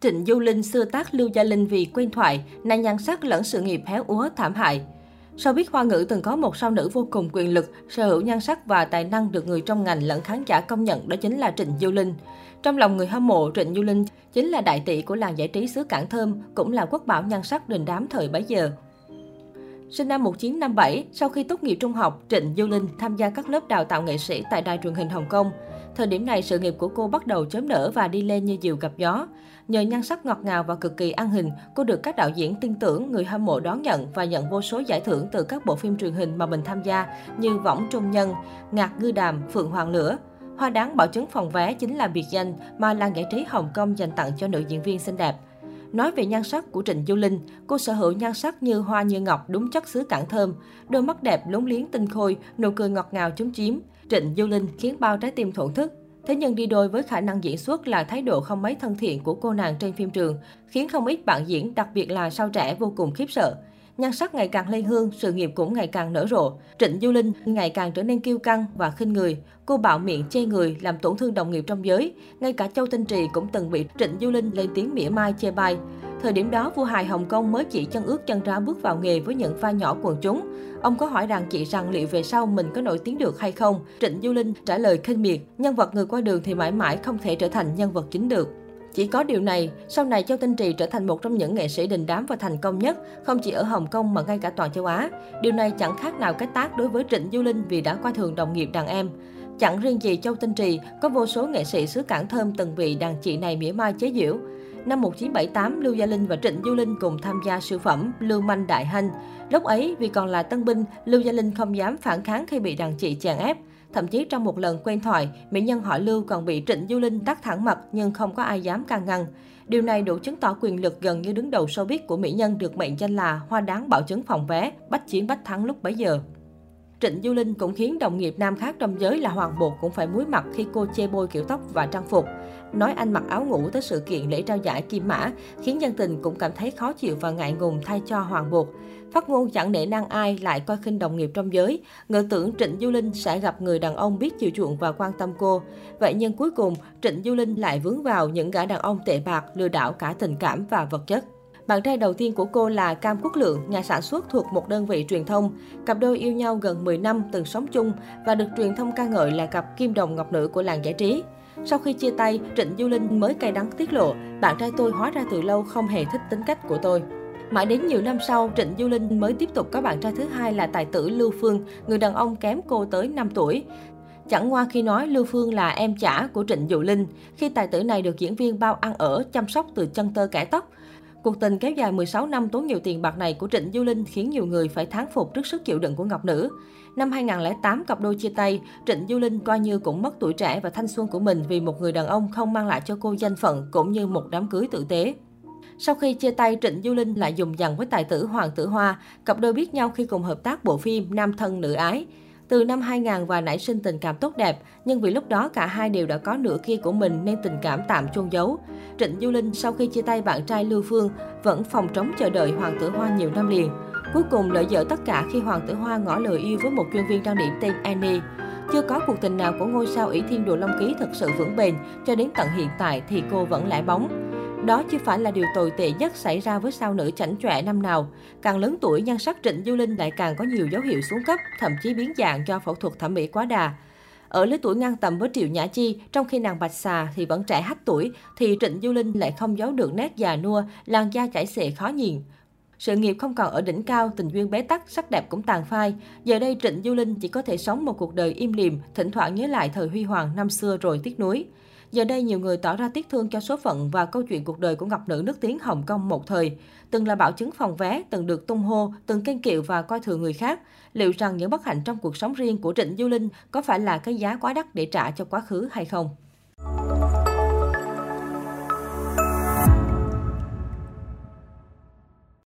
Trịnh Du Linh xưa tác Lưu Gia Linh vì quen thoại, nàng nhan sắc lẫn sự nghiệp héo úa thảm hại. Sau biết Hoa ngữ từng có một sao nữ vô cùng quyền lực, sở hữu nhan sắc và tài năng được người trong ngành lẫn khán giả công nhận đó chính là Trịnh Du Linh. Trong lòng người hâm mộ, Trịnh Du Linh chính là đại tỷ của làng giải trí xứ Cảng Thơm, cũng là quốc bảo nhan sắc đình đám thời bấy giờ. Sinh năm 1957, sau khi tốt nghiệp trung học, Trịnh Du Linh tham gia các lớp đào tạo nghệ sĩ tại đài truyền hình Hồng Kông. Thời điểm này, sự nghiệp của cô bắt đầu chớm nở và đi lên như diều gặp gió. Nhờ nhan sắc ngọt ngào và cực kỳ ăn hình, cô được các đạo diễn tin tưởng, người hâm mộ đón nhận và nhận vô số giải thưởng từ các bộ phim truyền hình mà mình tham gia như Võng Trung Nhân, Ngạc Ngư Đàm, Phượng Hoàng Lửa. Hoa đáng bảo chứng phòng vé chính là biệt danh mà làng giải trí Hồng Kông dành tặng cho nữ diễn viên xinh đẹp. Nói về nhan sắc của Trịnh Du Linh, cô sở hữu nhan sắc như hoa như ngọc đúng chất xứ cảng thơm, đôi mắt đẹp lúng liếng tinh khôi, nụ cười ngọt ngào chúm chiếm. Trịnh Du Linh khiến bao trái tim thổn thức. Thế nhưng đi đôi với khả năng diễn xuất là thái độ không mấy thân thiện của cô nàng trên phim trường, khiến không ít bạn diễn, đặc biệt là sao trẻ vô cùng khiếp sợ. Nhan sắc ngày càng lên hương, sự nghiệp cũng ngày càng nở rộ. Trịnh Du Linh ngày càng trở nên kiêu căng và khinh người. Cô bạo miệng chê người, làm tổn thương đồng nghiệp trong giới. Ngay cả Châu Tinh Trì cũng từng bị Trịnh Du Linh lên tiếng mỉa mai chê bai. Thời điểm đó, vua hài Hồng Kông mới chỉ chân ướt chân ráo bước vào nghề với những pha nhỏ quần chúng. Ông có hỏi rằng chị rằng liệu về sau mình có nổi tiếng được hay không? Trịnh Du Linh trả lời khinh miệt, nhân vật người qua đường thì mãi mãi không thể trở thành nhân vật chính được. Chỉ có điều này, sau này Châu Tinh Trì trở thành một trong những nghệ sĩ đình đám và thành công nhất, không chỉ ở Hồng Kông mà ngay cả toàn châu Á. Điều này chẳng khác nào cái tác đối với Trịnh Du Linh vì đã coi thường đồng nghiệp đàn em. Chẳng riêng gì Châu Tinh Trì, có vô số nghệ sĩ xứ Cảng Thơm từng bị đàn chị này mỉa mai chế giễu. Năm 1978, Lưu Gia Linh và Trịnh Du Linh cùng tham gia siêu phẩm Lưu Manh Đại Hanh. Lúc ấy, vì còn là tân binh, Lưu Gia Linh không dám phản kháng khi bị đàn chị chèn ép. Thậm chí trong một lần quen thoại, mỹ nhân họ Lưu còn bị Trịnh Du Linh tắt thẳng mặt nhưng không có ai dám can ngăn. Điều này đủ chứng tỏ quyền lực gần như đứng đầu showbiz của mỹ nhân được mệnh danh là hoa đáng bảo chứng phòng vé, bách chiến bách thắng lúc bấy giờ. Trịnh Du Linh cũng khiến đồng nghiệp nam khác trong giới là Hoàng Bột cũng phải muối mặt khi cô chê bôi kiểu tóc và trang phục. Nói anh mặc áo ngủ tới sự kiện lễ trao giải Kim Mã, khiến dân tình cũng cảm thấy khó chịu và ngại ngùng thay cho Hoàng Bột. Phát ngôn chẳng nể nang ai lại coi khinh đồng nghiệp trong giới, ngờ tưởng Trịnh Du Linh sẽ gặp người đàn ông biết chiều chuộng và quan tâm cô. Vậy nhưng cuối cùng, Trịnh Du Linh lại vướng vào những gã đàn ông tệ bạc, lừa đảo cả tình cảm và vật chất. Bạn trai đầu tiên của cô là Cam Quốc Lượng, nhà sản xuất thuộc một đơn vị truyền thông. Cặp đôi yêu nhau gần 10 năm, từng sống chung và được truyền thông ca ngợi là cặp kim đồng ngọc nữ của làng giải trí. Sau khi chia tay, Trịnh Du Linh mới cay đắng tiết lộ, bạn trai tôi hóa ra từ lâu không hề thích tính cách của tôi. Mãi đến nhiều năm sau, Trịnh Du Linh mới tiếp tục có bạn trai thứ hai là tài tử Lưu Phương, người đàn ông kém cô tới 5 tuổi. Chẳng qua khi nói Lưu Phương là em trả của Trịnh Du Linh, khi tài tử này được diễn viên bao ăn ở, chăm sóc từ chân tơ kẻ tóc. Cuộc tình kéo dài 16 năm tốn nhiều tiền bạc này của Trịnh Du Linh khiến nhiều người phải thán phục trước sức chịu đựng của Ngọc Nữ. Năm 2008, cặp đôi chia tay, Trịnh Du Linh coi như cũng mất tuổi trẻ và thanh xuân của mình vì một người đàn ông không mang lại cho cô danh phận cũng như một đám cưới tử tế. Sau khi chia tay, Trịnh Du Linh lại dùng dằn với tài tử Hoàng Tử Hoa. Cặp đôi biết nhau khi cùng hợp tác bộ phim Nam thân nữ ái. Từ năm 2000 và nảy sinh tình cảm tốt đẹp, nhưng vì lúc đó cả hai đều đã có nửa kia của mình nên tình cảm tạm chôn giấu. Trịnh Du Linh sau khi chia tay bạn trai Lưu Phương vẫn phòng trống chờ đợi Hoàng Tử Hoa nhiều năm liền. Cuối cùng lợi dở tất cả khi Hoàng Tử Hoa ngỏ lời yêu với một chuyên viên trang điểm tên Annie. Chưa có cuộc tình nào của ngôi sao ỷ thiên đồ long ký thật sự vững bền, cho đến tận hiện tại thì cô vẫn lẻ bóng. Đó chưa phải là điều tồi tệ nhất xảy ra với sao nữ chảnh chọe năm nào. Càng lớn tuổi, nhan sắc Trịnh Du Linh lại càng có nhiều dấu hiệu xuống cấp, thậm chí biến dạng do phẫu thuật thẩm mỹ quá đà. Ở lứa tuổi ngang tầm với Triệu Nhã Chi, trong khi nàng Bạch Xà thì vẫn trẻ hách tuổi, thì Trịnh Du Linh lại không giấu được nét già nua, làn da chảy xệ khó nhìn. Sự nghiệp không còn ở đỉnh cao, tình duyên bế tắc, sắc đẹp cũng tàn phai. Giờ đây Trịnh Du Linh chỉ có thể sống một cuộc đời im lìm, thỉnh thoảng nhớ lại thời huy hoàng năm xưa rồi tiếc nuối. Giờ đây nhiều người tỏ ra tiếc thương cho số phận và câu chuyện cuộc đời của ngọc nữ nước tiếng Hồng Kông một thời. Từng là bảo chứng phòng vé, từng được tung hô, từng kênh kiệu và coi thường người khác. Liệu rằng những bất hạnh trong cuộc sống riêng của Trịnh Du Linh có phải là cái giá quá đắt để trả cho quá khứ hay không?